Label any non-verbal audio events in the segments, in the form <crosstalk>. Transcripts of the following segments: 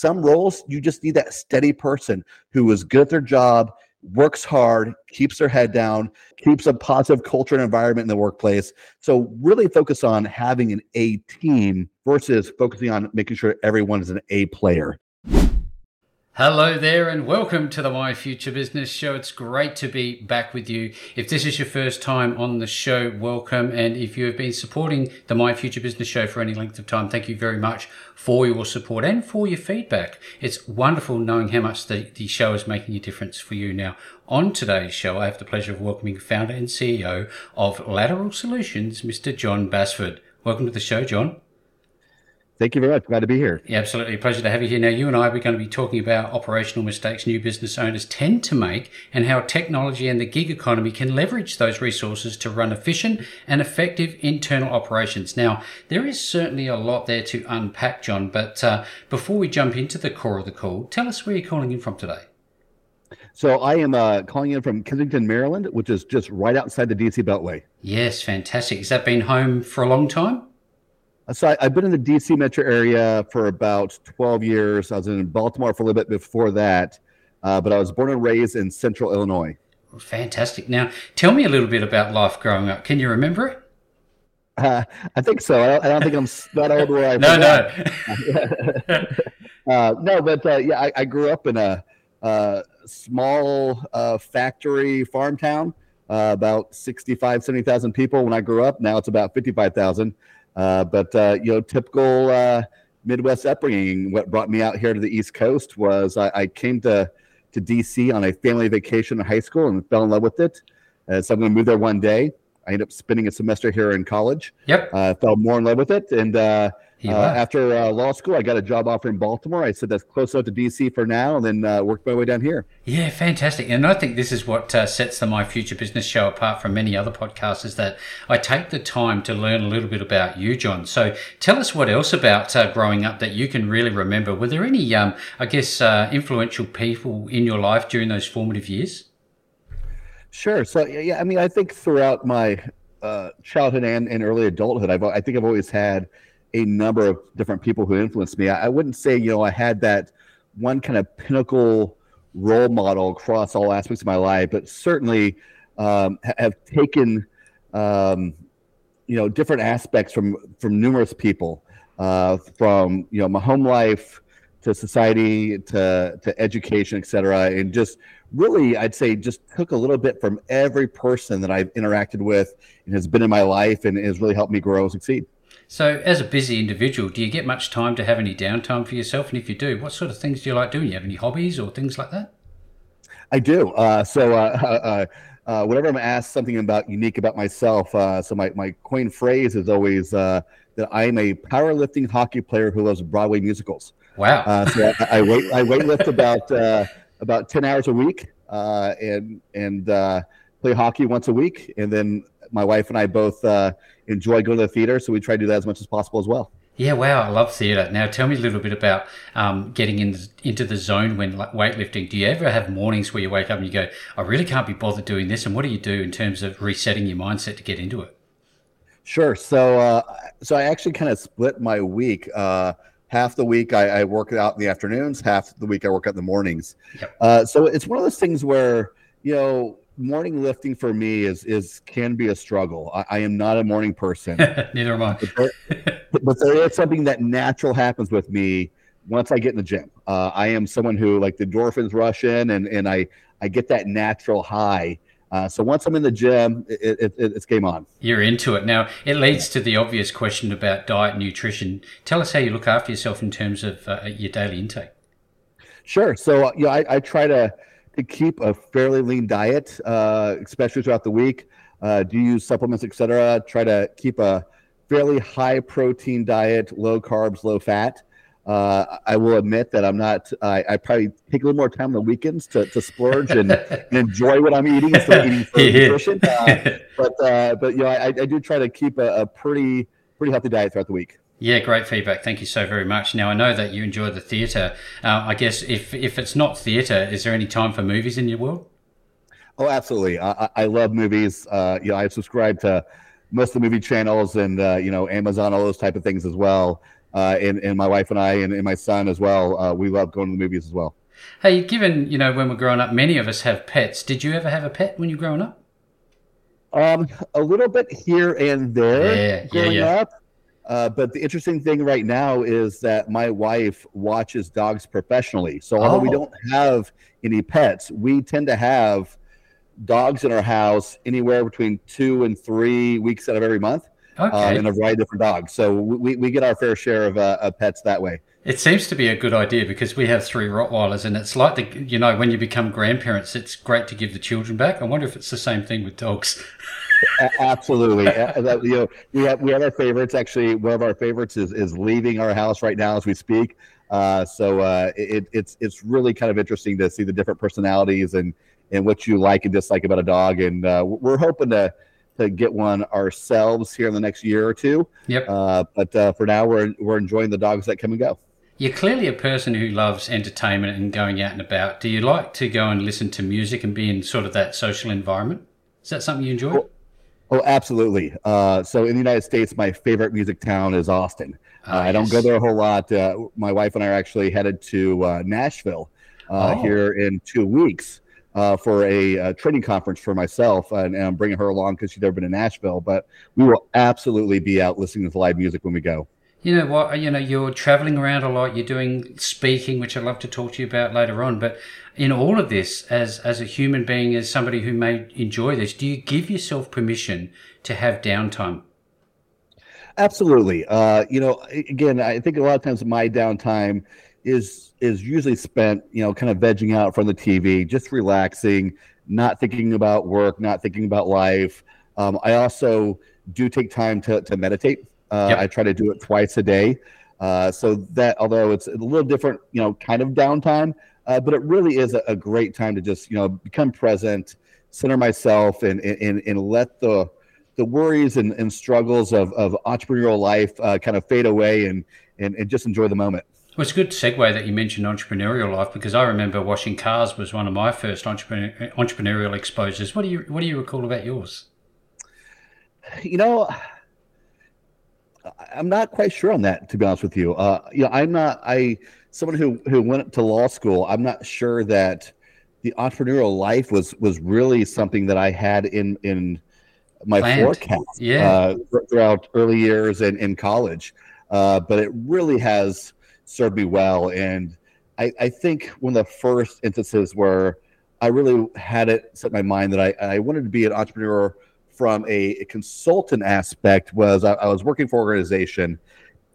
Some roles, you just need that steady person who is good at their job, works hard, keeps their head down, keeps a positive culture and environment in the workplace. So really focus on having an A team versus focusing on making sure everyone is an A player. Hello there, and welcome to the My Future Business Show. It's great to be back with you. If this is your first time on the show, welcome. And if you have been supporting the My Future Business Show for any length of time, thank you very much for your support and for your feedback. It's wonderful knowing how much the, the show is making a difference for you. Now, on today's show, I have the pleasure of welcoming founder and CEO of Lateral Solutions, Mr. Jon Bassford. Welcome to the show, Jon. Thank you very much. Glad to be here. Yeah, absolutely. A pleasure to have you here. Now, you and I, we're going to be talking about operational mistakes new business owners tend to make and how technology and the gig economy can leverage those resources to run efficient and effective internal operations. Now, there is certainly a lot there to unpack, Jon, but uh, before we jump into the core of the call, tell us where you're calling in from today. So I am uh, calling in from Kensington, Maryland, which is just right outside the DC Beltway. Yes, fantastic. Has that been home for a long time? So I, have been in the DC metro area for about 12 years. I was in Baltimore for a little bit before that, uh, but I was born and raised in central Illinois. Fantastic. Now, tell me a little bit about life growing up. Can you remember it? Uh, <laughs> I think so. I don't, I don't, think I'm that old where I. <laughs> no, no. <laughs> uh, no, but uh, yeah, I, I, grew up in a, a small uh, factory farm town, uh, about 65, 70,000 people when I grew up. Now it's about 55,000. Uh, but uh, you know, typical uh, Midwest upbringing. What brought me out here to the East Coast was I, I came to to DC on a family vacation in high school and fell in love with it. Uh, so I'm going to move there one day. I ended up spending a semester here in college. Yep. Uh, fell more in love with it, and uh, uh, after uh, law school, I got a job offer in Baltimore. I said that's close enough to DC for now, and then uh, worked my way down here. Yeah, fantastic. And I think this is what uh, sets the My Future Business Show apart from many other podcasts is that I take the time to learn a little bit about you, Jon. So tell us what else about uh, growing up that you can really remember. Were there any, um, I guess, uh, influential people in your life during those formative years? Sure. So yeah, I mean, I think throughout my childhood and, and early adulthood, I've, I think I've always had a number of different people who influenced me. I, I wouldn't say, you know, I had that one kind of pinnacle role model across all aspects of my life, but certainly um, have taken, um, you know, different aspects from from numerous people, uh, from you know my home life to society to to education, et cetera, and just really, I'd say, just took a little bit from every person that I've interacted with and has been in my life, and has really helped me grow and succeed. So, as a busy individual, do you get much time to have any downtime for yourself? And if you do, what sort of things do you like doing? Do you have any hobbies or things like that? I do. Uh, so, <laughs> uh, uh, uh whenever I'm asked something about unique about myself, uh, so my, my coin phrase is always uh, that I am a powerlifting hockey player who loves Broadway musicals. Wow. so I, I wait I weightlift about about ten hours a week and and play hockey once a week, and then my wife and I both enjoy going to the theater, so we try to do that as much as possible as well. Yeah, wow, I love theatre. Now, tell me a little bit about um, getting in, into the zone when weightlifting. Do you ever have mornings where you wake up and you go, I really can't be bothered doing this? And what do you do in terms of resetting your mindset to get into it? Sure. So, uh, so I actually kind of split my week. Uh, half the week I, I, work out in the afternoons, half the week I work out in the mornings. Yep. Uh, so it's one of those things where, you know, morning lifting for me is is can be a struggle. I, I am not a morning person. <laughs> Neither am I. but, there, but, there is something that natural happens with me once I get in the gym. Uh, I am someone who like the endorphins rush in, and and I I get that natural high. Uh, so once I'm in the gym, it, it, it's game on. You're into it now. It leads to the obvious question about diet and nutrition. Tell us how you look after yourself in terms of uh, your daily intake. Sure. So uh, you know, I, I try to to keep a fairly lean diet, uh, especially throughout the week. Uh, do use supplements, etc. Try to keep a fairly high protein diet, low carbs, low fat. Uh, I will admit that I'm not. I, I, probably take a little more time on the weekends to, to splurge and, <laughs> and enjoy what I'm eating instead of eating for <laughs> nutrition. Uh, <laughs> but uh, but you know, I, I do try to keep a, a pretty pretty healthy diet throughout the week. Yeah, great feedback. Thank you so very much. Now I know that you enjoy the theatre. Uh, I guess if if it's not theatre, is there any time for movies in your world? Oh, absolutely. I, I love movies. Uh, you know, I subscribe to most of the movie channels and uh, you know Amazon, all those type of things as well. uh, and and my wife and I and, and my son as well. Uh, we love going to the movies as well. Hey, given you know when we're growing up, many of us have pets. Did you ever have a pet when you were growing up? Um, a little bit here and there Yeah, yeah, growing yeah. up. Uh, but the interesting thing right now is that my wife watches dogs professionally. So although we Oh. don't have any pets, we tend to have dogs in our house anywhere between two and three weeks out of every month, um, Okay. and a variety of different dogs. So we, we get our fair share of, uh, of pets that way. It seems to be a good idea because we have three Rottweilers, and it's like the you know when you become grandparents, it's great to give the children back. I wonder if it's the same thing with dogs. Absolutely. <laughs> You know, we have we have our favorites. Actually, one of our favorites is is leaving our house right now as we speak. Uh, so uh, it, it's it's really kind of interesting to see the different personalities and and what you like and dislike about a dog. And uh, we're hoping to to get one ourselves here in the next year or two. Yep. Uh, but uh, for now, we're we're enjoying the dogs that come and go. You're clearly a person who loves entertainment and going out and about. Do you like to go and listen to music and be in sort of that social environment? Is that something you enjoy? Well, Oh, absolutely. Uh, so in the United States, my favorite music town is Austin. Uh, Ah, I don't go there a whole lot. Uh, my wife and I are actually headed to uh, Nashville uh, Oh. here in two weeks uh, for a, uh training conference for myself, and, and I'm bringing her along because she's never been to Nashville. But we will absolutely be out listening to live music when we go. You know what? You know, you're traveling around a lot. You're doing speaking, which I'd love to talk to you about later on. But in all of this, as as a human being, as somebody who may enjoy this, do you give yourself permission to have downtime? Absolutely. Uh, you know, again, I think a lot of times my downtime is is usually spent, you know, kind of vegging out from the TV, just relaxing, not thinking about work, not thinking about life. Um, I also do take time to to meditate. Uh, Yep. I try to do it twice a day. Uh, so that although it's a little different, you know, kind of downtime, uh, but it really is a, a great time to just, you know, become present, center myself, and and and let the the worries and, and struggles of, of entrepreneurial life uh, kind of fade away and, and, and just enjoy the moment. Well, it's a good segue that you mentioned entrepreneurial life because I remember washing cars was one of my first entrepreneur, entrepreneurial exposures. What do you What do you recall about yours? You know, I'm not quite sure on that, to be honest with you. Uh, you know, I'm not, I, someone who, who went to law school, I'm not sure that the entrepreneurial life was, was really something that I had in, in my Planned. forecast Yeah. uh, throughout early years and in college. Uh, but it really has served me well. And I, I think one of the first instances where I really had it set in my mind that I, I wanted to be an entrepreneur from a, a consultant aspect was I, I was working for an organization.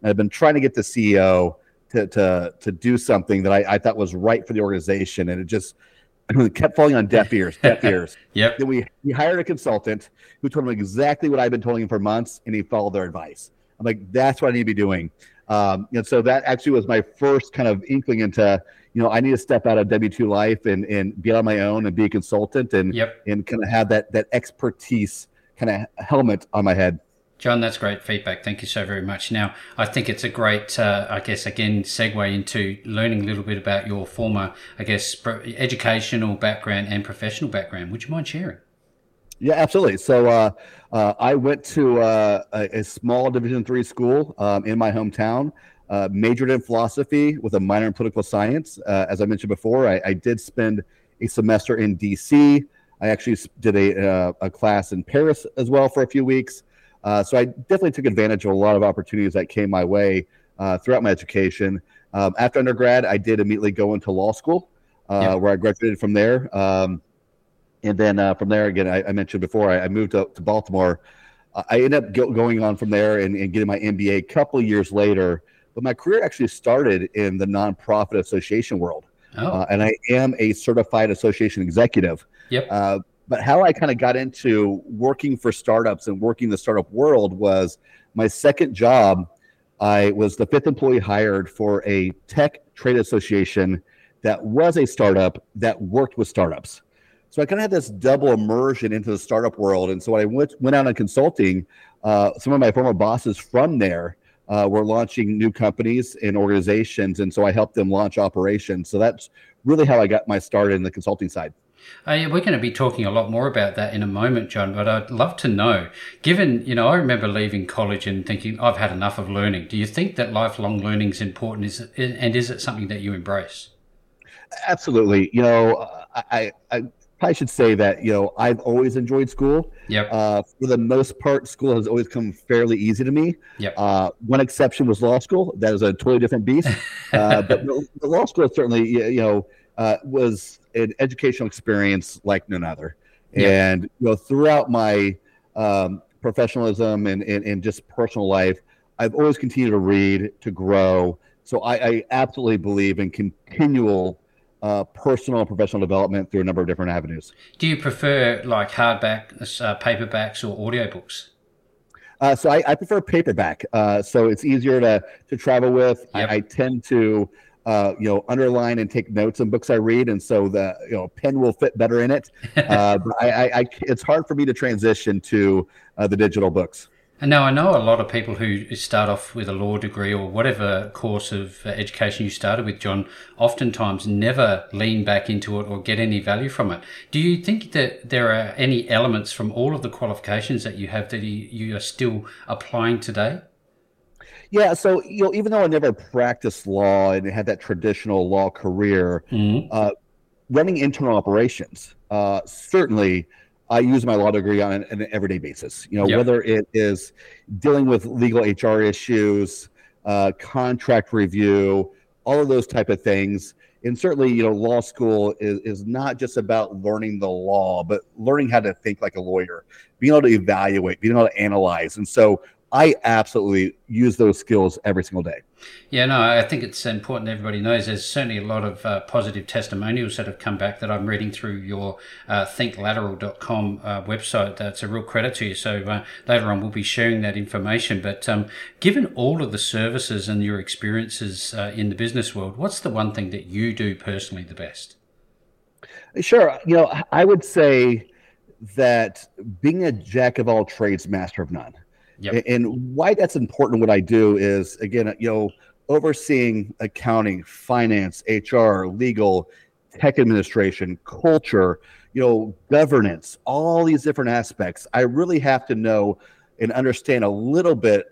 And I've been trying to get the CEO to, to, to do something that I, I thought was right for the organization. And it just <clears throat> kept falling on deaf ears, deaf <laughs> ears. Yep. Then we, we hired a consultant who told him exactly what I've been telling him for months, and he followed their advice. I'm like, that's what I need to be doing. Um, and so that actually was my first kind of inkling into, you know, I need to step out of W two life and and be on my own and be a consultant and Yep. and kind of have that that expertise kind of helmet on my head. Jon, that's great feedback. Thank you so very much. Now, I think it's a great, uh, I guess, again, segue into learning a little bit about your former, I guess, educational background and professional background. Would you mind sharing? Yeah, absolutely. So uh, uh, I went to uh, a, a small Division three school um, in my hometown. Uh, majored in philosophy with a minor in political science. Uh, as I mentioned before, I, I did spend a semester in D.C. I actually did a, uh, a class in Paris as well for a few weeks. Uh, so I definitely took advantage of a lot of opportunities that came my way uh, throughout my education. Um, after undergrad, I did immediately go into law school, uh, Yeah. where I graduated from there. Um, and then uh, from there, again, I, I mentioned before, I, I moved up to Baltimore. Uh, I ended up go, going on from there and, and getting my MBA a couple of years later. But my career actually started in the nonprofit association world, Oh, and I am a certified association executive. Yep. Uh, but how I kind of got into working for startups and working the startup world was my second job. I was the fifth employee hired for a tech trade association that was a startup that worked with startups. So I kind of had this double immersion into the startup world. And so when I went, went out on consulting, uh, some of my former bosses from there uh, were launching new companies and organizations. And so I helped them launch operations. So that's really how I got my start in the consulting side. Uh, we're going to be talking a lot more about that in a moment, Jon. But I'd love to know, given you know, I remember leaving college and thinking I've had enough of learning. Do you think that lifelong learning is important? Is it, and is it something that you embrace? Absolutely. You know, I, I, I should say that you know I've always enjoyed school. Yep. Uh, for the most part, school has always come fairly easy to me. Yep. Uh, one exception was law school. That is a totally different beast. <laughs> uh, but the, the, law school certainly, you know, uh, was an educational experience like none other. Yep. And you know, throughout my um, professionalism and, and, and just personal life, I've always continued to read, to grow. So I, I absolutely believe in continual uh, personal and professional development through a number of different avenues. Do you prefer like hardback, uh, paperbacks, or audiobooks? Uh, so I, I, prefer paperback. Uh, so it's easier to to travel with. Yep. I, I, tend to uh, you know underline and take notes in books I read, and so the you know pen will fit better in it. <laughs> Uh, but I, I, it's hard for me to transition to uh, the digital books. And now I know a lot of people who start off with a law degree or whatever course of uh, education you started with, Jon, oftentimes never lean back into it or get any value from it. Do you think that there are any elements from all of the qualifications that you have that you are still applying today? Yeah, so you know, even though I never practiced law and had that traditional law career, mm-hmm. uh, running internal operations uh, certainly I use my law degree on an, an everyday basis. You know, yep. whether it is dealing with legal HR issues, uh, contract review, all of those type of things. And certainly, you know, law school is, is not just about learning the law, but learning how to think like a lawyer, being able to evaluate, being able to analyze. And so I absolutely use those skills every single day. Yeah, no, I think it's important everybody knows there's certainly a lot of uh, positive testimonials that have come back that I'm reading through your uh, thinklateral.com uh, website. That's a real credit to you. So uh, later on, we'll be sharing that information. But um, given all of the services and your experiences uh, in the business world, what's the one thing that you do personally the best? Sure. You know, I would say that being a jack of all trades, master of none. Yep. And why that's important, what I do is, again, you know, overseeing accounting, finance, HR, legal, tech administration, culture, you know, governance, all these different aspects. I really have to know and understand a little bit,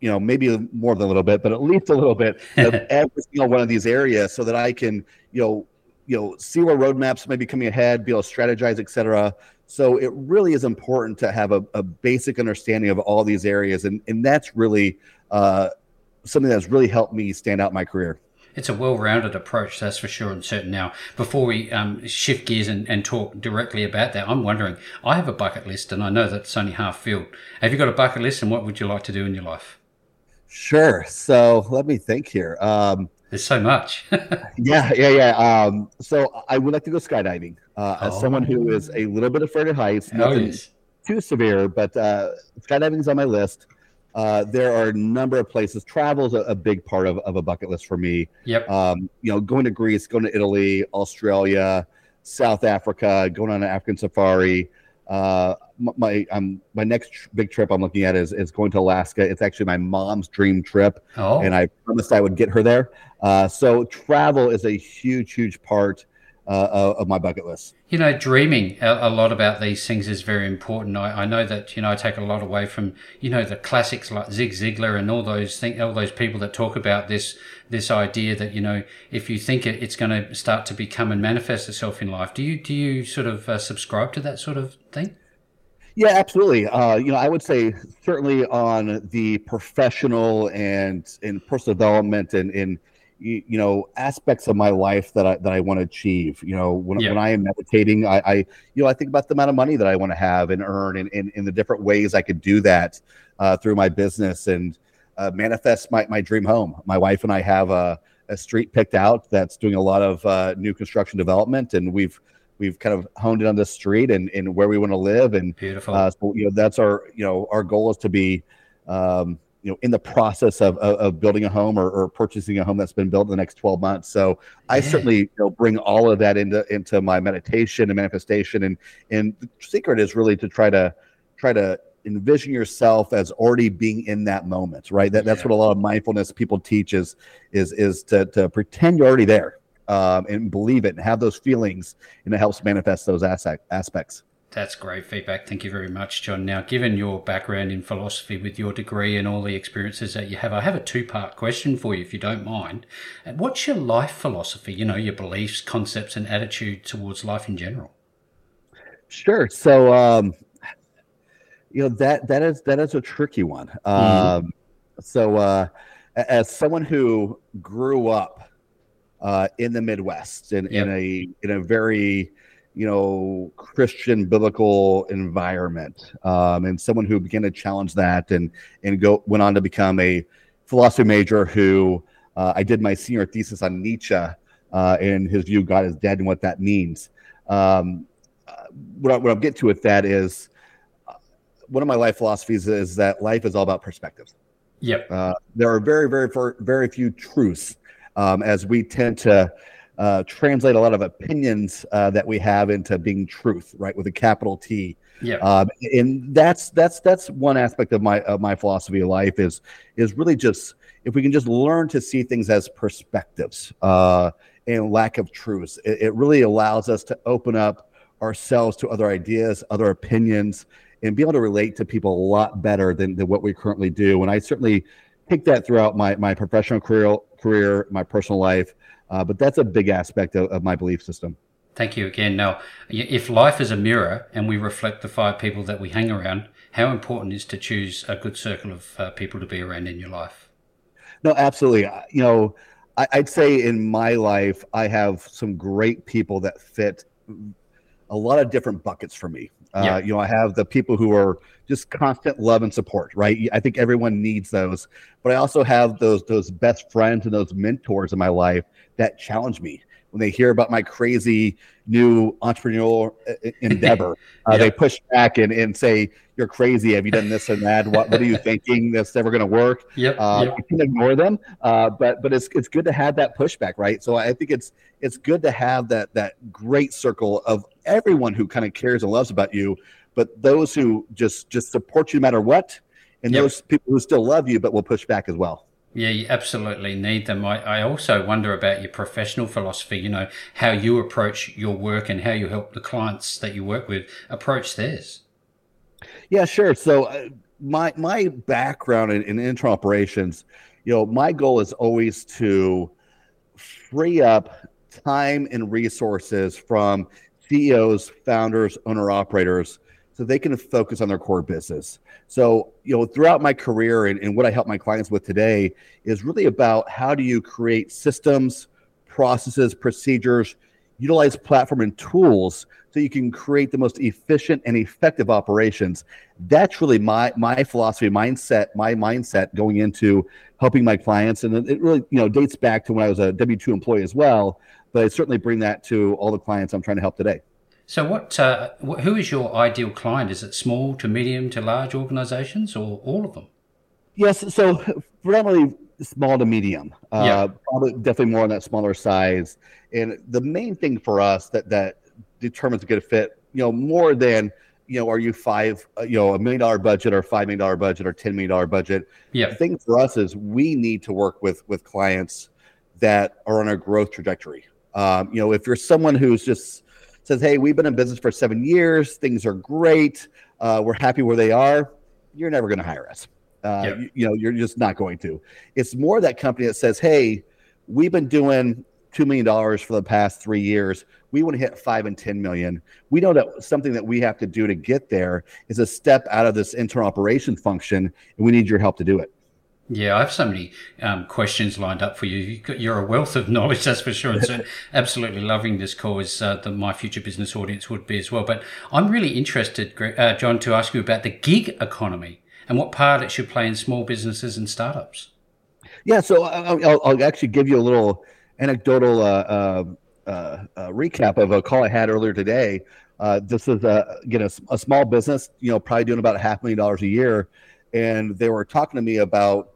you know, maybe more than a little bit, but at least a little bit <laughs> of every single one of these areas so that I can, you know, you know, see where roadmaps may be coming ahead, be able to strategize, et cetera, so it really is important to have a, a basic understanding of all these areas, and and that's really uh, something that's really helped me stand out my career. It's a well-rounded approach, that's for sure and certain. Now, before we um, shift gears and, and talk directly about that, I'm wondering. I have a bucket list, and I know that it's only half filled. Have you got a bucket list, and what would you like to do in your life? Sure. So let me think here. Um, there's so much. <laughs> yeah, yeah, yeah. Um, so I would like to go skydiving. Uh, oh. As someone who is a little bit afraid of heights, oh, nothing yes. too severe, but uh, skydiving is on my list. Uh, there are a number of places. Travel is a, a, big part of, of a bucket list for me. Yep. Um, you know, going to Greece, going to Italy, Australia, South Africa, going on an African safari. Uh, my um, my next big trip I'm looking at is is going to Alaska. It's actually my mom's dream trip, oh. and I promised I would get her there. Uh, so travel is a huge, huge part uh, of my bucket list. You know, dreaming a, lot about these things is very important. I, I, know that you know I take a lot away from you know the classics like Zig Ziglar and all those thing, all those people that talk about this this idea that you know if you think it, it's going to start to become and manifest itself in life. Do you do you sort of uh, subscribe to that sort of thing? Yeah, absolutely. Uh, you know, I would say certainly on the professional and in personal development and in you, you, know aspects of my life that I that I want to achieve. You know, when, yeah. when I am meditating, I, I you know I think about the amount of money that I want to have and earn, and in the different ways I could do that uh, through my business and uh, manifest my my dream home. My wife and I have a, a street picked out that's doing a lot of uh, new construction development, and we've we've kind of honed in on this street and, and where we want to live. And beautiful. Uh, so, you know, that's our, you know, our goal is to be, um, you know, in the process of, of, of building a home or, or, purchasing a home that's been built in the next 12 months. So I yeah. certainly, you know, bring all of that into, into my meditation and manifestation. And, and the secret is really to try to, try to envision yourself as already being in that moment, right? That, that's what a lot of mindfulness people teach is, is, is to, to pretend you're already there um, and believe it and have those feelings, and it helps manifest those aspects. That's great feedback. Thank you very much, Jon. Now, given your background in philosophy with your degree and all the experiences that you have, I have a two part question for you, if you don't mind. What's your life philosophy? You know, your beliefs, concepts, and attitude towards life in general? Sure. So, um, you know that that is that is a tricky one. Mm-hmm. Um, so, uh, as someone who grew up uh, in the Midwest in, yep. in a in a very you know Christian biblical environment, um, and someone who began to challenge that and and go went on to become a philosophy major who uh, I did my senior thesis on Nietzsche uh, and his view God is dead and what that means. Um, uh, what, I, what I'm getting to with that is uh, one of my life philosophies is that life is all about perspective. Yep. Uh, there are very, very, very few truths um, as we tend to uh, translate a lot of opinions uh, that we have into being truth, right, with a capital T. Yeah. Um, and that's that's that's one aspect of my of my philosophy of life is is really just if we can just learn to see things as perspectives uh, and lack of truths, it, it really allows us to open up ourselves to other ideas, other opinions, and be able to relate to people a lot better than, than what we currently do. And I certainly take that throughout my, my professional career, career, my personal life. Uh, but that's a big aspect of, of my belief system. Thank you again. Now, if life is a mirror and we reflect the five people that we hang around, how important is to choose a good circle of uh, people to be around in your life? No, absolutely. You know, I, would say in my life, I have some great people that fit a lot of different buckets for me. Uh. You know, I have the people who are just constant love and support, right? I think everyone needs those, but I also have those those best friends and those mentors in my life that challenge me when they hear about my crazy new entrepreneurial uh, endeavor. <laughs> Uh, yep. They push back and, and say, "You're crazy. Have you done this and that? What, what are you <laughs> thinking? That's never going to work." Yep. Uh, yep. You can ignore them, uh, but but it's it's good to have that pushback, right? So I think it's it's good to have that that great circle of everyone who kind of cares and loves about you, but those who just just support you no matter what, and yep. those people who still love you but will push back as well. Yeah, you absolutely need them. I, I also wonder about your professional philosophy, you know, how you approach your work and how you help the clients that you work with approach theirs. Yeah, sure. So uh, my my background in, in internal operations, you know, my goal is always to free up time and resources from CEOs, founders, owner operators, so they can focus on their core business. So, you know, throughout my career and, and what I help my clients with today is really about how do you create systems, processes, procedures, utilize platform and tools so you can create the most efficient and effective operations. That's really my my philosophy, mindset, my mindset going into helping my clients. And it really, you know, dates back to when I was a W two employee as well. But I certainly bring that to all the clients I'm trying to help today. So, what? Uh, who is your ideal client? Is it small to medium to large organizations, or all of them? Yes. So, predominantly small to medium. Uh, yeah. Probably definitely more on that smaller size. And the main thing for us that that determines a good fit, you know, more than you know, are you five, uh, you know, a million dollar budget or five million dollar budget or ten million dollar budget? Yeah. The thing for us is we need to work with with clients that are on a growth trajectory. Um, you know, if you're someone who's just says, "Hey, we've been in business for seven years. Things are great. Uh, we're happy where they are," you're never going to hire us. Uh, yep. you, you, know, you're just not going to. It's more that company that says, "Hey, we've been doing two million dollars for the past three years. We want to hit five and ten million. We know that something that we have to do to get there is a step out of this internal operation function, and we need your help to do it." Yeah, I have so many um, questions lined up for you. You're a wealth of <laughs> knowledge, that's for sure. And so, <laughs> absolutely loving this call as uh, the My Future Business audience would be as well. But I'm really interested, uh, Jon, to ask you about the gig economy and what part it should play in small businesses and startups. Yeah, so I'll, I'll, actually give you a little anecdotal uh, uh, uh, uh recap of a call I had earlier today. this is a, again a, a small business, you know, probably doing about a half million dollars a year, and they were talking to me about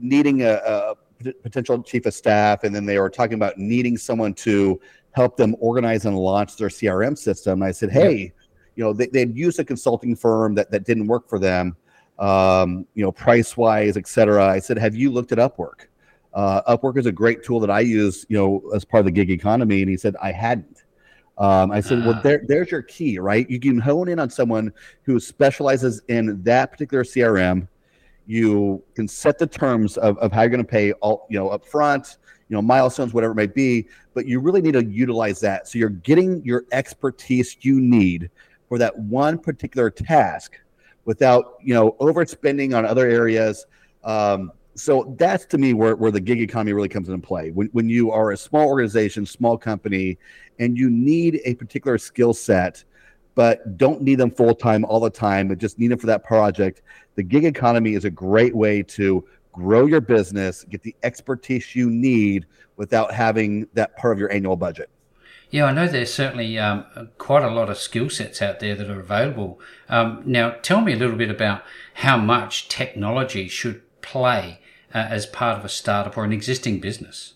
needing a, a potential chief of staff, and then they were talking about needing someone to help them organize and launch their CRM system. And I said, hey, yeah. you know, they, they'd used a consulting firm that, that didn't work for them, um, you know, price wise, et cetera. I said, have you looked at Upwork? uh, Upwork is a great tool that I use, you know, as part of the gig economy. And he said, I hadn't. Um, I said, well, Ah. there, there's your key, right? You can hone in on someone who specializes in that particular CRM. You can set the terms of, of how you're going to pay all, you know, up front, you know, milestones, whatever it may be, but you really need to utilize that. So you're getting your expertise you need for that one particular task without, you know, overspending on other areas. Um, so that's to me where, where the gig economy really comes into play. When, when you are a small organization, small company, and you need a particular skill set, but don't need them full time all the time, but just need them for that project, the gig economy is a great way to grow your business, get the expertise you need without having that part of your annual budget. Yeah, I know there's certainly um, quite a lot of skill sets out there that are available. Um, now, tell me a little bit about how much technology should play uh, as part of a startup or an existing business.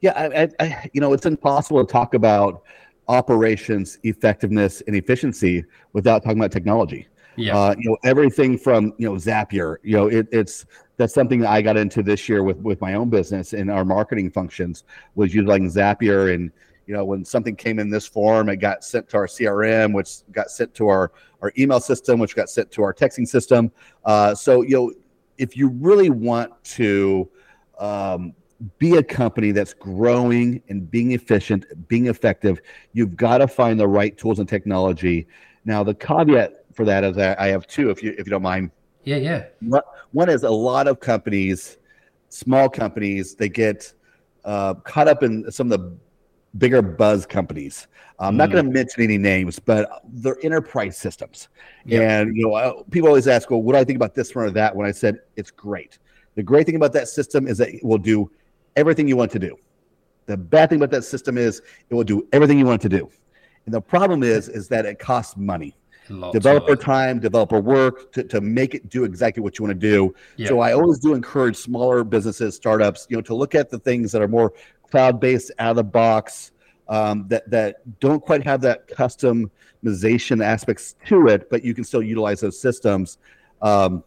Yeah, I, I, I, you know, it's impossible to talk about operations effectiveness and efficiency without talking about technology. Yeah. Uh, you know, everything from you know Zapier. You know, it, it's that's something that I got into this year with with my own business and our marketing functions was utilizing Zapier. And you know, when something came in this form, it got sent to our CRM, which got sent to our our email system, which got sent to our texting system. Uh, so you know, if you really want to um, be a company that's growing and being efficient, being effective, you've got to find the right tools and technology. Now, the caveat for that is I I have two, if you if you don't mind. Yeah, yeah. One- is a lot of companies, small companies, they get uh, caught up in some of the bigger buzz companies. I'm not Mm. going to mention any names, but they're enterprise systems. Yep. And you know, people always ask, "Well, what do I think about this one or that?" When I said it's great, the great thing about that system is that it will do everything you want to do. The bad thing about that system is it will do everything you want it to do. And the problem is, is that it costs money Lots developer time, developer work to, to make it do exactly what you want to do. Yeah. So I always do encourage smaller businesses, startups, you know, to look at the things that are more cloud-based, out of the box, um, that that don't quite have that customization aspects to it, but you can still utilize those systems. Um,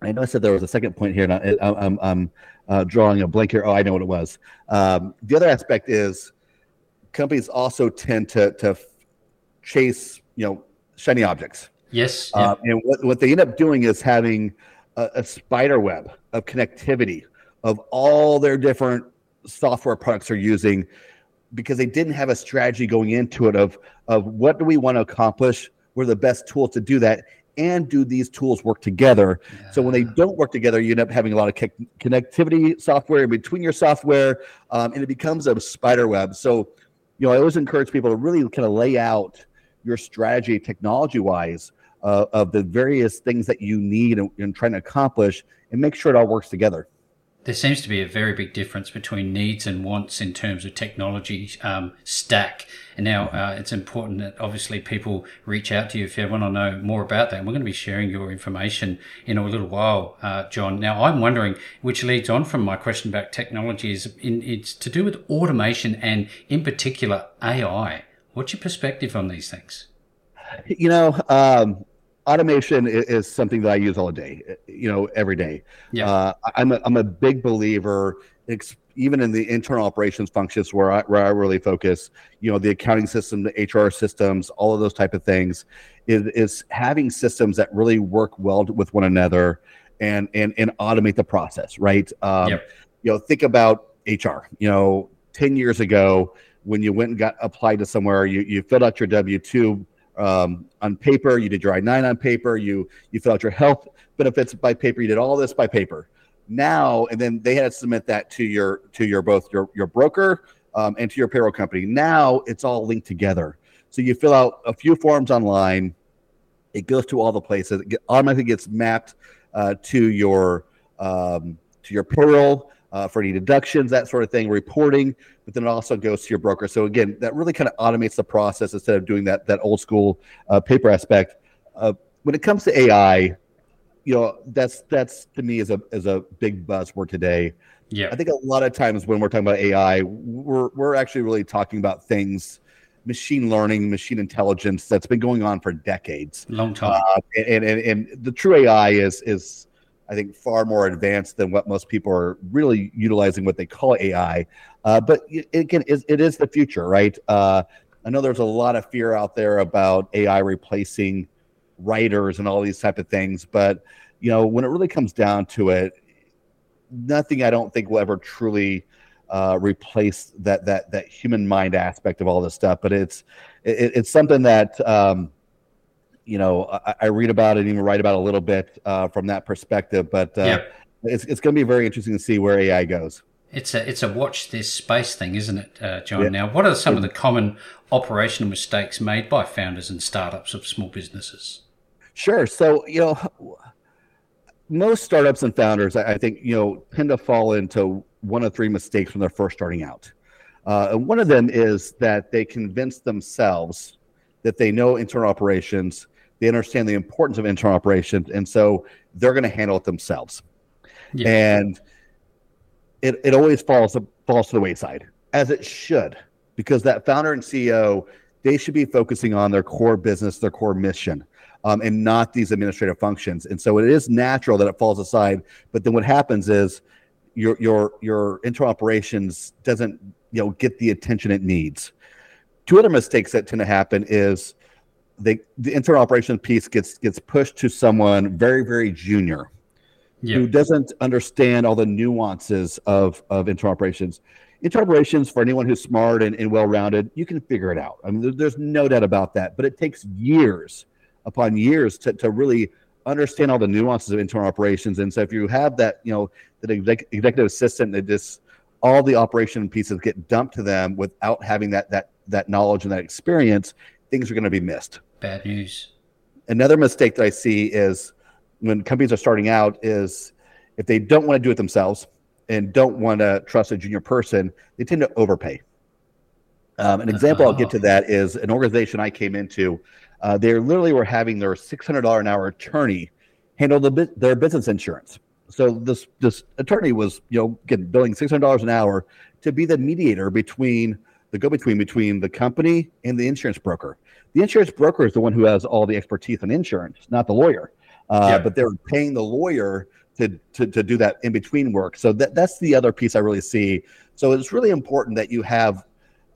I know I said there was a second point here, and I, I, I'm, I'm uh, drawing a blank here. Oh, I know what it was. Um, the other aspect is companies also tend to to chase, you know, shiny objects. Yes. yeah. Uh, and what, what they end up doing is having a, a spider web of connectivity of all their different software products they're using because they didn't have a strategy going into it of, of what do we want to accomplish? What are the best tools to do that? And do these tools work together? So when they don't work together, you end up having a lot of co- connectivity software in between your software, um, and it becomes a spider web. So, you know, I always encourage people to really kind of lay out your strategy, technology wise, uh, of the various things that you need and, and trying to accomplish, and make sure it all works together. there seems to be a very big difference between needs and wants in terms of technology um, stack. And now uh, it's important that obviously people reach out to you if they want to know more about that. And we're going to be sharing your information in a little while, uh, Jon. Now I'm wondering, which leads on from my question about technology, is in, it's to do with automation and in particular AI. What's your perspective on these things? You know, um, automation is, is something that I use all day. You know, every day. Yeah. Uh, I'm a, I'm a big believer, ex- even in the internal operations functions where I where I really focus. You know, the accounting system, the HR systems, all of those type of things, is is having systems that really work well with one another and and and automate the process. Right. Um, Yep. You know, think about HR. You know, ten years ago when you went and got applied to somewhere, you you filled out your W two um, on paper. You did your I nine on paper. You you filled out your health benefits by paper. You did all this by paper. Now and then they had to submit that to your to your both your your broker um, and to your payroll company. Now it's all linked together. So you fill out a few forms online. It goes to all the places. It automatically gets mapped uh, to your um, to your payroll uh, for any deductions, that sort of thing, reporting. But then it also goes to your broker. So again, that really kind of automates the process instead of doing that that old school uh, paper aspect. Uh, when it comes to AI, you know that's that's to me is a is a big buzzword today. Yeah. I think a lot of times when we're talking about AI, we're we're actually really talking about things, machine learning, machine intelligence that's been going on for decades. Long time. Uh, and, and and the true AI is is I think, far more advanced than what most people are really utilizing what they call AI. Uh, but it, it, it is the future, right? Uh, I know there's a lot of fear out there about AI replacing writers and all these type of things, but you know, when it really comes down to it, nothing I don't think will ever truly uh, replace that that that human mind aspect of all this stuff. But it's it, it's something that um, you know I, I, read about it and even write about a little bit uh, from that perspective. But uh, yep. it's it's going to be very interesting to see where AI goes. It's a it's a watch this space thing, isn't it, uh, Jon? Yeah. Now, what are some of the common operational mistakes made by founders and startups of small businesses? Sure. So you know, most startups and founders, I, I think you know, tend to fall into one of three mistakes when they're first starting out. Uh, and one of them is that they convince themselves that they know internal operations, they understand the importance of internal operations, and so they're going to handle it themselves. Yeah. And it, it always falls falls to the wayside, as it should, because that founder and CEO they should be focusing on their core business, their core mission, um, and not these administrative functions. And so it is natural that it falls aside. But then what happens is your your your internal operations doesn't you know get the attention it needs. Two other mistakes that tend to happen is they the internal operations piece gets gets pushed to someone very very junior yeah. who doesn't understand all the nuances of of internal operations. Internal operations for anyone who's smart and, and well rounded, you can figure it out. I mean, there's no doubt about that. But it takes years upon years to, to really understand all the nuances of internal operations. And so if you have that, you know, that executive assistant that just all the operation pieces get dumped to them without having that that that knowledge and that experience, things are going to be missed. Bad news. Another mistake that I see is when companies are starting out is if they don't want to do it themselves and don't want to trust a junior person, they tend to overpay. Um, an example. I'll get to that is an organization I came into uh, they literally were having their $600 an hour attorney handle the, their business insurance. So this this attorney was you know getting billing $600 an hour to be the mediator between the go between between the company and the insurance broker. The insurance broker is the one who has all the expertise in insurance, not the lawyer. Uh, yeah. But they're paying the lawyer to, to, to do that in between work. So that, that's the other piece I really see. So it's really important that you have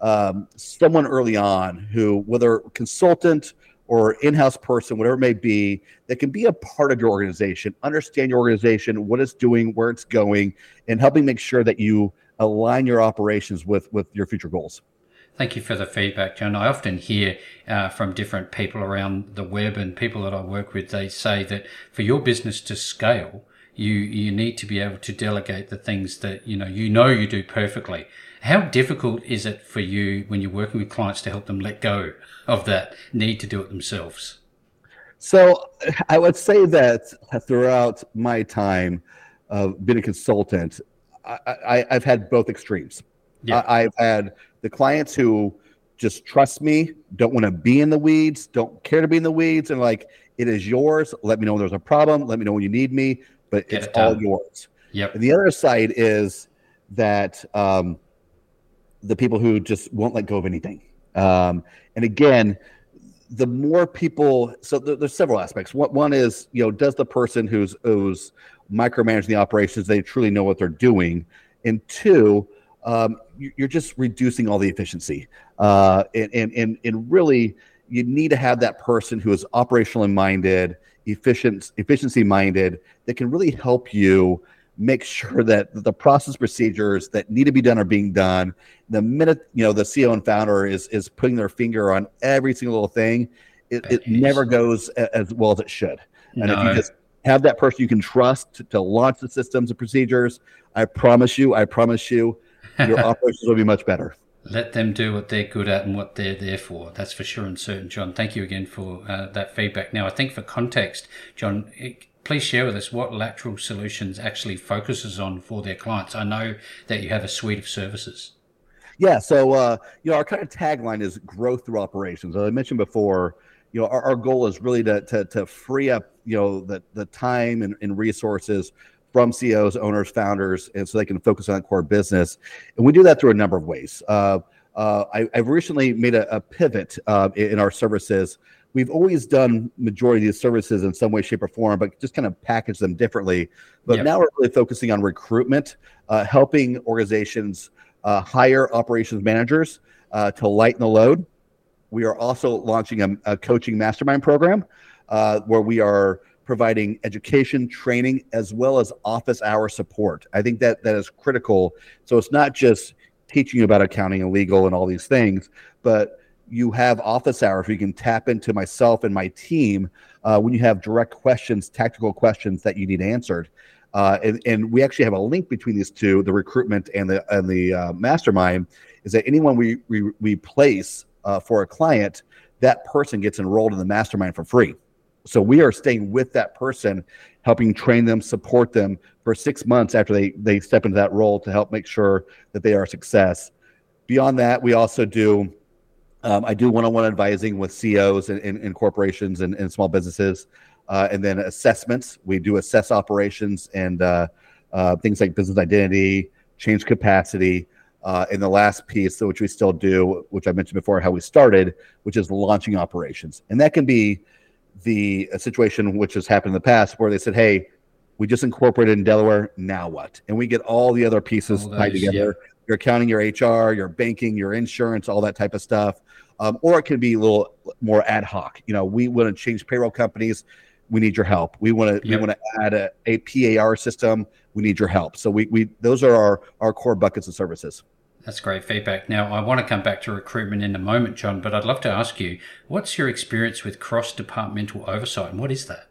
um, someone early on who, whether consultant or in-house person, whatever it may be, that can be a part of your organization, understand your organization, what it's doing, where it's going, and helping make sure that you align your operations with with your future goals. Thank you for the feedback, Jon. I often hear uh, from different people around the web and people that I work with. They say that for your business to scale, you you need to be able to delegate the things that you know you know you do perfectly. How difficult is it for you when you're working with clients to help them let go of that need to do it themselves? So I would say that throughout my time of being a consultant, I, have had both extremes. Yeah. I, I've had the clients who just trust me, don't want to be in the weeds, don't care to be in the weeds, and like it is yours. Let me know when there's a problem. Let me know when you need me, but Get it's it all yours. Yep. And the other side is that um, the people who just won't let go of anything. Um, and again, the more people, so there's several aspects. One, one is, you know, does the person who's who's micromanaging the operations they truly know what they're doing? And two, um, you're just reducing all the efficiency. Uh, and, and and and really, you need to have that person who is operationally minded, efficient, efficiency minded, that can really help you make sure that the process procedures that need to be done are being done. The minute you know the CEO and founder is is putting their finger on every single little thing, it, it never goes as well as it should. And no. if you just have that person you can trust to, to launch the systems and procedures, I promise you, I promise you, your <laughs> operations will be much better. Let them do what they're good at and what they're there for. That's for sure and certain, Jon. Thank you again for uh, that feedback. Now, I think for context, Jon, it, please share with us what Lateral Solutions actually focuses on for their clients. I know that you have a suite of services. Yeah, so uh, you know our kind of tagline is growth through operations. As I mentioned before, you know our, our goal is really to, to, to free up you know the the time and, and resources from CEOs, owners, founders, and so they can focus on core business. And we do that through a number of ways. Uh, uh, I, have recently made a, a pivot uh, in our services we've always done majority of these services in some way, shape, or form, but just kind of package them differently. But yep. now we're really focusing on recruitment, uh, helping organizations uh, hire operations managers uh, to lighten the load. We are also launching a, a coaching mastermind program uh, where we are providing education, training, as well as office hour support. I think that that is critical. So it's not just teaching you about accounting and legal and all these things, but you have office hours where you can tap into myself and my team uh, when you have direct questions, tactical questions that you need answered. Uh, and, and, we actually have a link between these two, the recruitment and the and the uh, mastermind, is that anyone we we, we place uh, for a client, that person gets enrolled in the mastermind for free. So we are staying with that person, helping train them, support them for six months after they they step into that role to help make sure that they are a success. Beyond that, we also do um, I do one-on-one advising with CEOs and, and, and corporations and, and, small businesses, uh, and then assessments. We do assess operations and uh, uh, things like business identity, change capacity, uh, and the last piece, which we still do, which I mentioned before, how we started, which is launching operations, and that can be the situation which has happened in the past where they said, "Hey, we just incorporated in Delaware. Now what?" And we get all the other pieces all tied together. Yeah your accounting, your HR, your banking, your insurance, all that type of stuff. Um, or it can be a little more ad hoc. You know, we want to change payroll companies. We need your help. We want to yep. we want to add a, a PAR system. We need your help. So we, we those are our our core buckets of services. That's great feedback. Now, I want to come back to recruitment in a moment, Jon, but I'd love to ask you what's your experience with cross departmental oversight and what is that?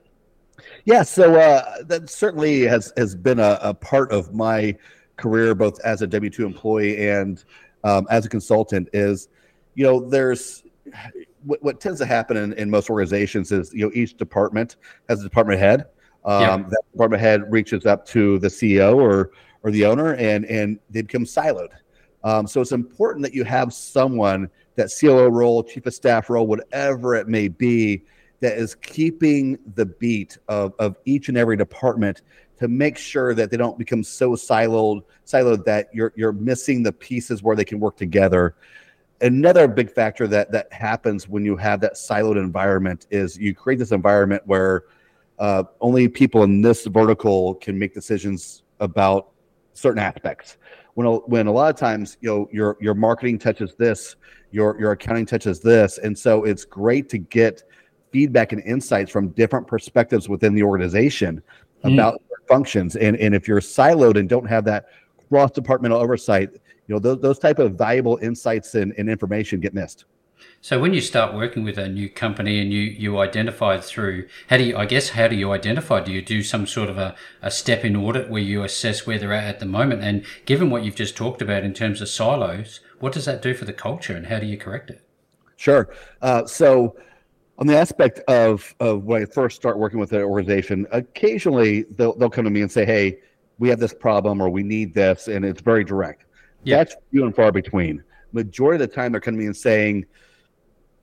Yeah, so uh, that certainly has, has been a, a part of my career, both as a W two employee and um, as a consultant, is you know there's what, what tends to happen in, in, most organizations is you know each department has a department head. Um, yeah. That department head reaches up to the CEO or or the owner, and and they become siloed. Um, so it's important that you have someone that COO role, chief of staff role, whatever it may be, that is keeping the beat of, of each and every department to make sure that they don't become so siloed siloed that you're you're missing the pieces where they can work together. Another big factor that that happens when you have that siloed environment is you create this environment where uh, only people in this vertical can make decisions about certain aspects when a, when a lot of times you know your your marketing touches this your your accounting touches this and so it's great to get feedback and insights from different perspectives within the organization mm. about functions. And, and if you're siloed and don't have that cross departmental oversight, you know, those, those type of valuable insights and, and information get missed. So when you start working with a new company and you, you identify through, how do you, I guess, how do you identify? Do you do some sort of a, a step in audit where you assess where they're at at the moment? And given what you've just talked about in terms of silos, what does that do for the culture and how do you correct it? Sure. Uh, so on the aspect of, of when I first start working with an organization, occasionally they'll, they'll come to me and say, Hey, we have this problem or we need this. And it's very direct. Yeah. That's few and far between. Majority of the time, they're coming to me and saying,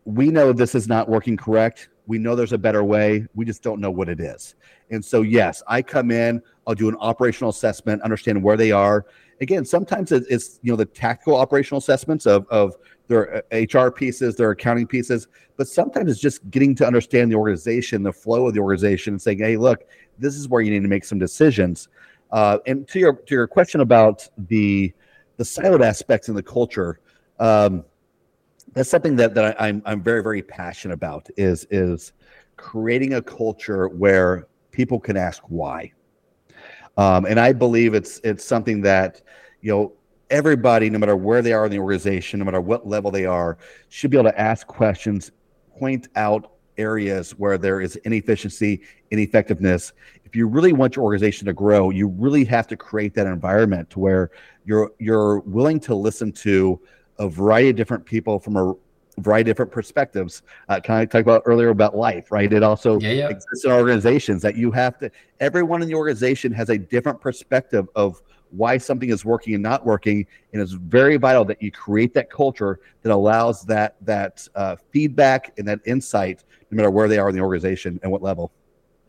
We know this is not working correct. We know there's a better way. We just don't know what it is. And so, yes, I come in, I'll do an operational assessment, understand where they are. Again, sometimes it's, you know, the tactical operational assessments of, of their HR pieces, their accounting pieces, but sometimes it's just getting to understand the organization, the flow of the organization, and saying, "Hey, look, this is where you need to make some decisions." Uh, and to your to your question about the the siloed aspects in the culture, um, that's something that that I, I'm I'm very very passionate about. Is is creating a culture where people can ask why. Um, and I believe it's it's something that you know everybody, no matter where they are in the organization, no matter what level they are, should be able to ask questions, point out areas where there is inefficiency, ineffectiveness. If you really want your organization to grow, you really have to create that environment to where you're you're willing to listen to a variety of different people from a variety of different perspectives. Uh, kind of talked about earlier about life, right? It also yeah, yeah. exists in organizations that you have to. Everyone in the organization has a different perspective of why something is working and not working. And it's very vital that you create that culture that allows that that uh, feedback and that insight, no matter where they are in the organization and what level.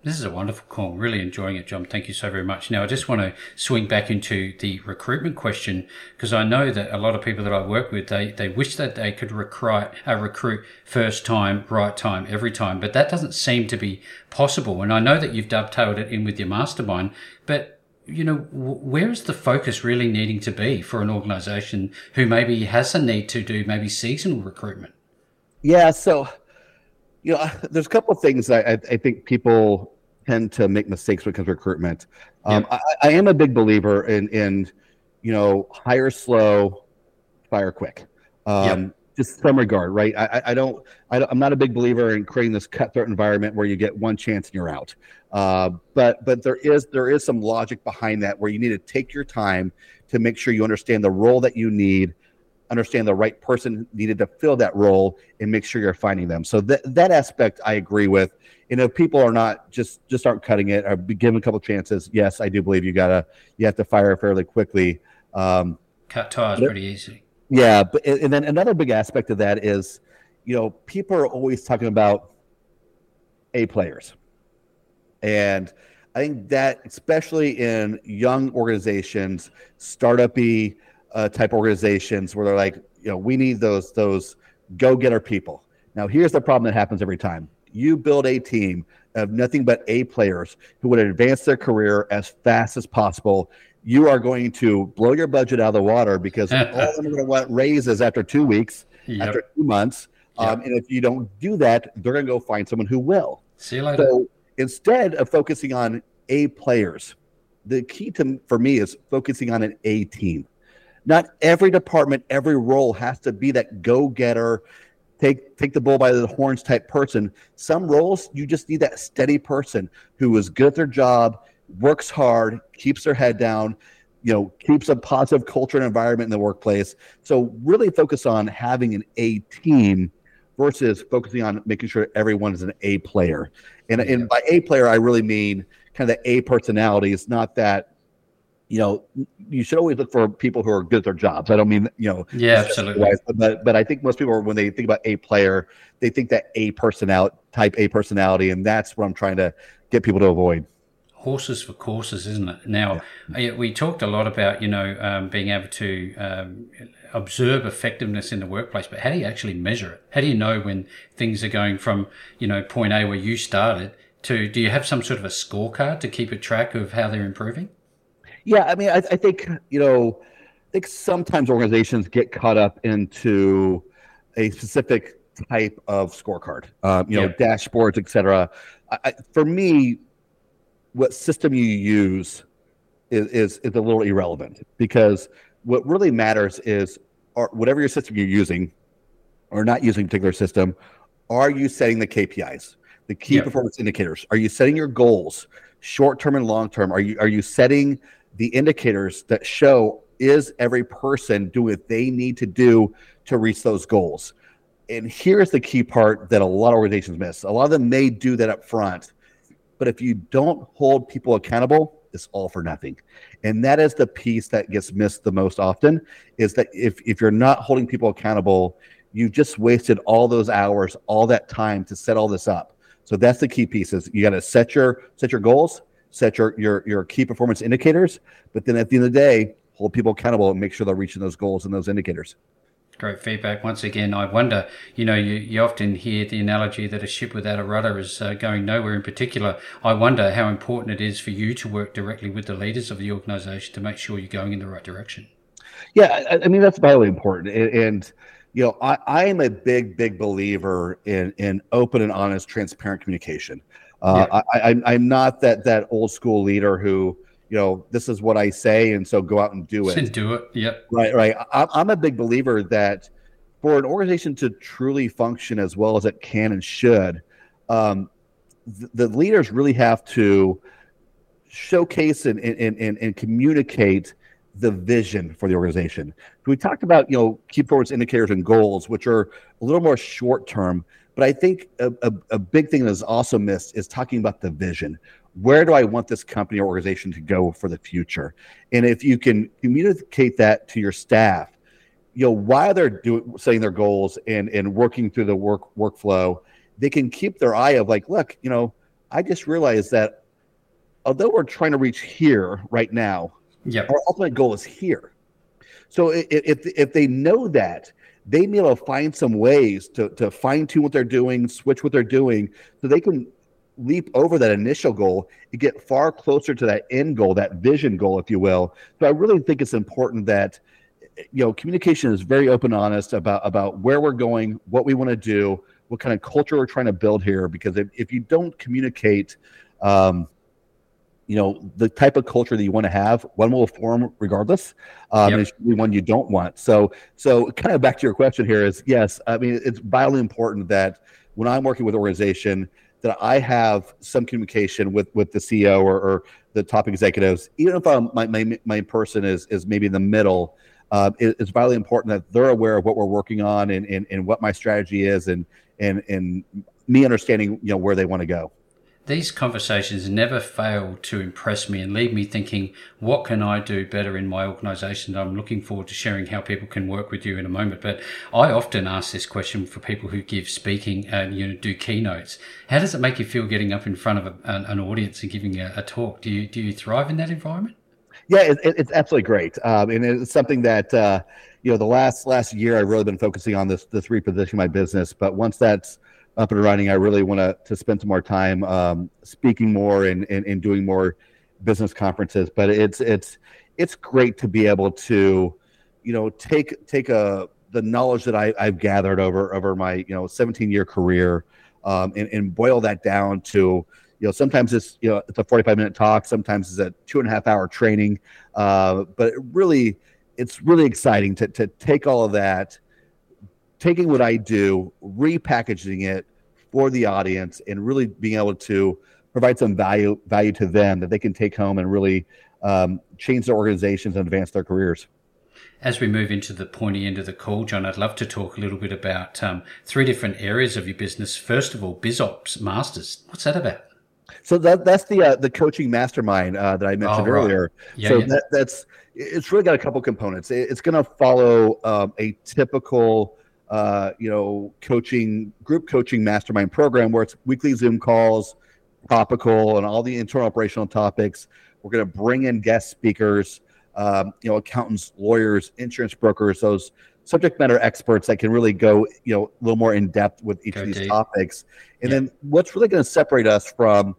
This is a wonderful call. Really enjoying it, Jon. Thank you so very much. Now, I just want to swing back into the recruitment question because I know that a lot of people that I work with, they, they wish that they could recruit, uh, recruit first time, right time, every time, but that doesn't seem to be possible. And I know that you've dovetailed it in with your mastermind, but you know, where is the focus really needing to be for an organization who maybe has a need to do maybe seasonal recruitment? Yeah, so you know, there's a couple of things I, I think people tend to make mistakes when it comes to recruitment. Um, I, I, am a big believer in in you know hire slow, fire quick. Um, Just some regard, right? I, I don't, I am not a big believer in creating this cutthroat environment where you get one chance and you're out. Uh, but but there is there is some logic behind that where you need to take your time to make sure you understand the role that you need understand the right person needed to fill that role and make sure you're finding them. So that that aspect I agree with. And if people are not just just aren't cutting it or be given a couple chances, yes, I do believe you gotta you have to fire fairly quickly. Um, Cut ties pretty easy. Yeah, but and then another big aspect of that is, you know, people are always talking about A players, and I think that especially in young organizations, startupy uh, type organizations where they're like, you know, we need those those go getter people. Now, here's the problem that happens every time. You build a team of nothing but A players who would advance their career as fast as possible. You are going to blow your budget out of the water because <laughs> all of them are going to want raises after two weeks, yep. after two months. Yep. Um, and if you don't do that, they're going to go find someone who will. See you later. So instead of focusing on A players, the key to for me is focusing on an A team. Not every department, every role has to be that go-getter, take take the bull by the horns type person. Some roles you just need that steady person who is good at their job, works hard, keeps their head down, you know, keeps a positive culture and environment in the workplace. So really focus on having an A team versus focusing on making sure everyone is an A player. And, and by A player, I really mean kind of the A personalities, not that you know, you should always look for people who are good at their jobs. I don't mean, you know, yeah, absolutely. But but I think most people, when they think about a player, they think that a personality type A personality, and that's what I'm trying to get people to avoid. Horses for courses, isn't it? Now, yeah. we talked a lot about you know um, being able to um, observe effectiveness in the workplace, but how do you actually measure it? How do you know when things are going from you know point A where you started to? Do you have some sort of a scorecard to keep a track of how they're improving? Yeah, I mean, I, I think you know, I think sometimes organizations get caught up into a specific type of scorecard, um, you know, dashboards, etc. For me, what system you use is, is is a little irrelevant because what really matters is, or whatever your system you're using, or not using a particular system, are you setting the KPIs, the key performance indicators? Are you setting your goals, short term and long term? Are you are you setting the indicators that show is every person doing what they need to do to reach those goals. And here's the key part that a lot of organizations miss. A lot of them may do that up front, but if you don't hold people accountable, it's all for nothing. And that is the piece that gets missed the most often is that if, if you're not holding people accountable, you just wasted all those hours, all that time to set all this up. So that's the key piece is you got to set your set your goals, set your, your, your key performance indicators, but then at the end of the day, hold people accountable and make sure they're reaching those goals and those indicators. Great feedback. Once again, I wonder, you know, you, you often hear the analogy that a ship without a rudder is uh, going nowhere in particular. I wonder how important it is for you to work directly with the leaders of the organization to make sure you're going in the right direction. Yeah, I, I mean, that's vitally important. And, and you know, I, I am a big, big believer in, in open and honest, transparent communication. Uh, yeah. I, I, I'm not that that old school leader who you know this is what I say, and so go out and do it. do it. Yep. Right. Right. I, I'm a big believer that for an organization to truly function as well as it can and should, um, the, the leaders really have to showcase and, and, and, and communicate the vision for the organization. We talked about, you know, key performance indicators and goals, which are a little more short term, but I think a, a, a big thing that is also missed is talking about the vision. Where do I want this company or organization to go for the future? And if you can communicate that to your staff, you know, while they're doing setting their goals and and working through the work workflow, they can keep their eye of like, look, you know, I just realized that although we're trying to reach here right now, yep. our ultimate goal is here. So if, if, if they know that, they need to find some ways to, to fine tune what they're doing, switch what they're doing, so they can leap over that initial goal and get far closer to that end goal, that vision goal, if you will. So I really think it's important that you know communication is very open, honest about about where we're going, what we want to do, what kind of culture we're trying to build here. Because if, if you don't communicate, um, you know the type of culture that you want to have one will form regardless um, yep. and one you don't want. So so kind of back to your question here is yes i mean it's vitally important that when i'm working with organization that i have some communication with with the ceo or, or the top executives. Even if I'm, my, my, my person is is maybe in the middle uh, it, it's vitally important that they're aware of what we're working on and, and, and what my strategy is and and and me understanding you know where they want to go these conversations never fail to impress me and leave me thinking, what can I do better in my organization? I'm looking forward to sharing how people can work with you in a moment. But I often ask this question for people who give speaking and you know do keynotes. How does it make you feel getting up in front of a, an, an, audience and giving a, a, talk? Do you do you thrive in that environment? Yeah, it, it's absolutely great, um, and it's something that uh, you know the last last year I've really been focusing on this this repositioning my business. But once that's up and running, I really want to spend some more time um, speaking more and, and and doing more business conferences. But it's it's it's great to be able to, you know, take take a the knowledge that I, I've gathered over over my you know 17 year career, um, and, and boil that down to you know sometimes it's you know it's a 45 minute talk sometimes it's a two and a half hour training uh, but it really it's really exciting to, to take all of that taking what I do, repackaging it for the audience, and really being able to provide some value value to them that they can take home and really um, change their organizations and advance their careers. As we move into the pointy end of the call, Jon, I'd love to talk a little bit about um, three different areas of your business. First of all, BizOps Masters. What's that about? So that that's the uh, the coaching mastermind uh, that I mentioned oh, right. earlier. Yeah, so yeah. That, that's it's really got a couple components. it's going to follow um, a typical uh, you know, coaching group coaching mastermind program where it's weekly Zoom calls, topical, and all the internal operational topics. We're going to bring in guest speakers, um, you know, accountants, lawyers, insurance brokers, those subject matter experts that can really go, you know, a little more in depth with each of these topics. And yeah. then what's really going to separate us from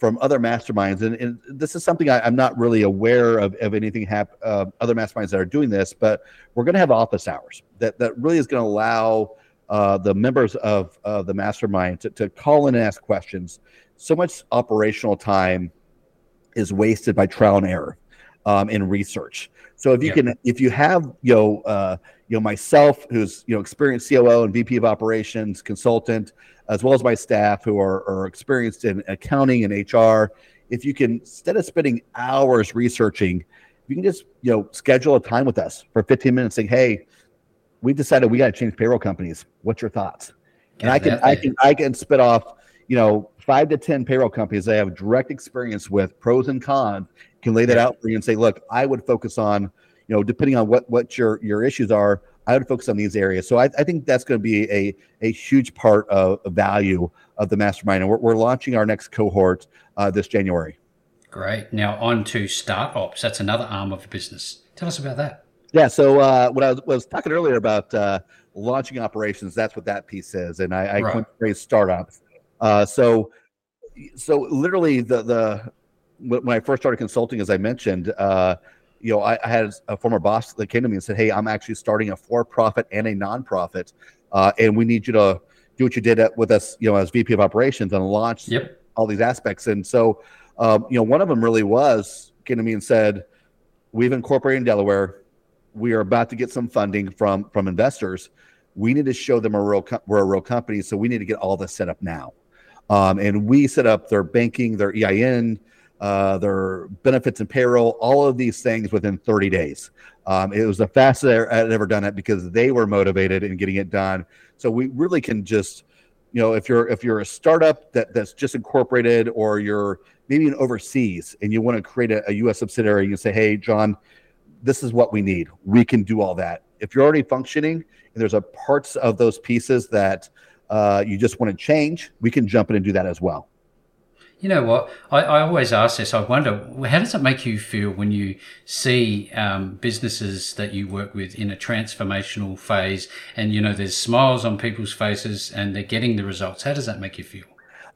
from other masterminds, and, and this is something I, am not really aware of, of anything hap- uh, other masterminds that are doing this, but we're going to have office hours that that really is going to allow uh, the members of, of the mastermind to, to call in and ask questions. So much operational time is wasted by trial and error um, in research. So if you can, if you have, you know, uh, you know, myself, who's you know experienced COO and VP of operations consultant, as well as my staff who are, are experienced in accounting and HR, if you can instead of spending hours researching, you can just you know schedule a time with us for 15 minutes, saying, "Hey, we decided we got to change payroll companies. What's your thoughts?" And I can I can I can spit off you know five to ten payroll companies I have direct experience with, pros and cons, can lay that out for you and say, "Look, I would focus on." You know, depending on what what your your issues are, I would focus on these areas. So I, I think that's going to be a, a huge part of, of value of the mastermind. And we're, we're launching our next cohort uh, this January. Great. Now on to StartOps. That's another arm of the business. Tell us about that. Yeah. So uh, when I was, was, talking earlier about uh, launching operations, that's what that piece is. And I, I right. phrase startups. Uh, so, so literally the, the, when I first started consulting, as I mentioned, uh, you know, I, I, had a former boss that came to me and said, "Hey, I'm actually starting a for-profit and a nonprofit, uh, and we need you to do what you did at, with us, you know, as VP of operations and launch yep. all these aspects." And so, um, you know, one of them really was came to me and said, "We've incorporated in Delaware. We are about to get some funding from from investors. We need to show them a real co- we're a real company, so we need to get all this set up now." Um, and we set up their banking, their EIN uh, their benefits and payroll, all of these things within 30 days. Um, it was the fastest I had ever done it because they were motivated in getting it done. So we really can just, you know, if you're if you're a startup that that's just incorporated or you're maybe an overseas and you want to create a, a U.S. subsidiary, you say, hey, Jon, this is what we need. We can do all that. If you're already functioning and there's a parts of those pieces that uh, you just want to change, we can jump in and do that as well. You know what? I, I always ask this. I wonder, how does it make you feel when you see um, businesses that you work with in a transformational phase and, you know, there's smiles on people's faces and they're getting the results? How does that make you feel?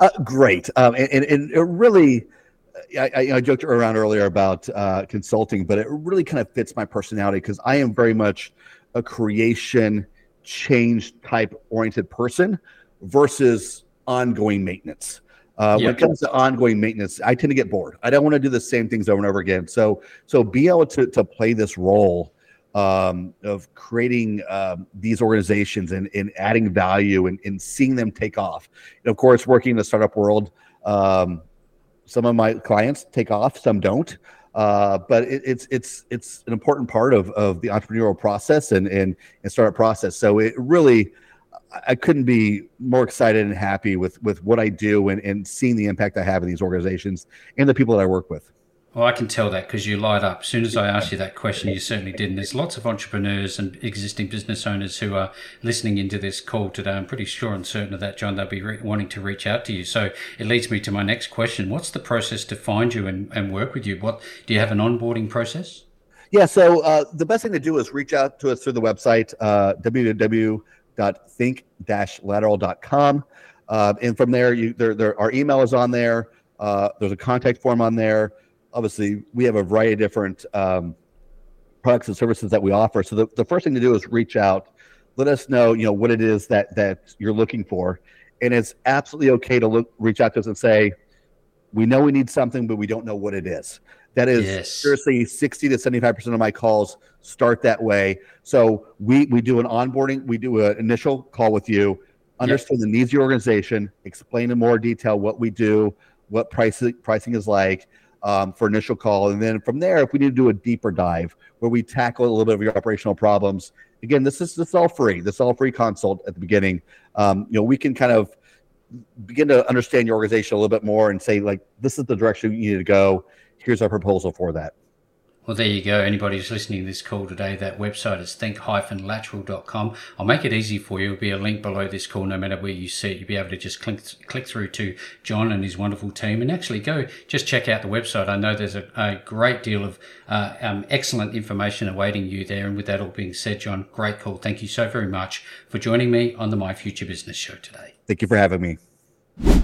Uh, great. Um, and, and, it really, I, I, I, joked around earlier about uh, consulting, but it really kind of fits my personality because I am very much a creation, change type oriented person versus ongoing maintenance. Uh, When it comes to ongoing maintenance, I tend to get bored. I don't want to do the same things over and over again. So, so be able to to play this role um, of creating um, these organizations and, and adding value and, and seeing them take off. And of course, working in the startup world, um, some of my clients take off, some don't. Uh, but it, it's it's it's an important part of, of the entrepreneurial process and, and and startup process. So it really I couldn't be more excited and happy with with what I do and, and seeing the impact I have in these organizations and the people that I work with. Well, I can tell that because you light up. As soon as I asked you that question, you certainly did. And there's lots of entrepreneurs and existing business owners who are listening into this call today. I'm pretty sure and certain of that, Jon. They'll be re- wanting to reach out to you. So it leads me to my next question. What's the process to find you and, and work with you? What do you have an onboarding process? Yeah, so uh, the best thing to do is reach out to us through the website, uh, www think-lateral.com. Uh, and from there, you there, there our email is on there. Uh, there's a contact form on there. Obviously, we have a variety of different um, products and services that we offer. So the, the first thing to do is reach out, let us know, you know, what it is that that you're looking for, and it's absolutely okay to look reach out to us and say, we know we need something, but we don't know what it is. That is yes. seriously 60 to 75% of my calls start that way. So we we do an onboarding, we do an initial call with you, understand yep. the needs of your organization, explain in more detail what we do, what pricing pricing is like um, for initial call, and then from there, if we need to do a deeper dive where we tackle a little bit of your operational problems, again, this is this is all free. This is all free consult at the beginning. Um, you know, we can kind of begin to understand your organization a little bit more and say like, this is the direction you need to go here's our proposal for that. Well, there you go. Anybody who's listening to this call today, that website is think-lateral.com. I'll make it easy for you. There'll be a link below this call, no matter where you see it. You'll be able to just click, click through to Jon and his wonderful team and actually go just check out the website. I know there's a, a great deal of uh, um, excellent information awaiting you there. And with that all being said, Jon, great call. Thank you so very much for joining me on the My Future Business Show today. Thank you for having me.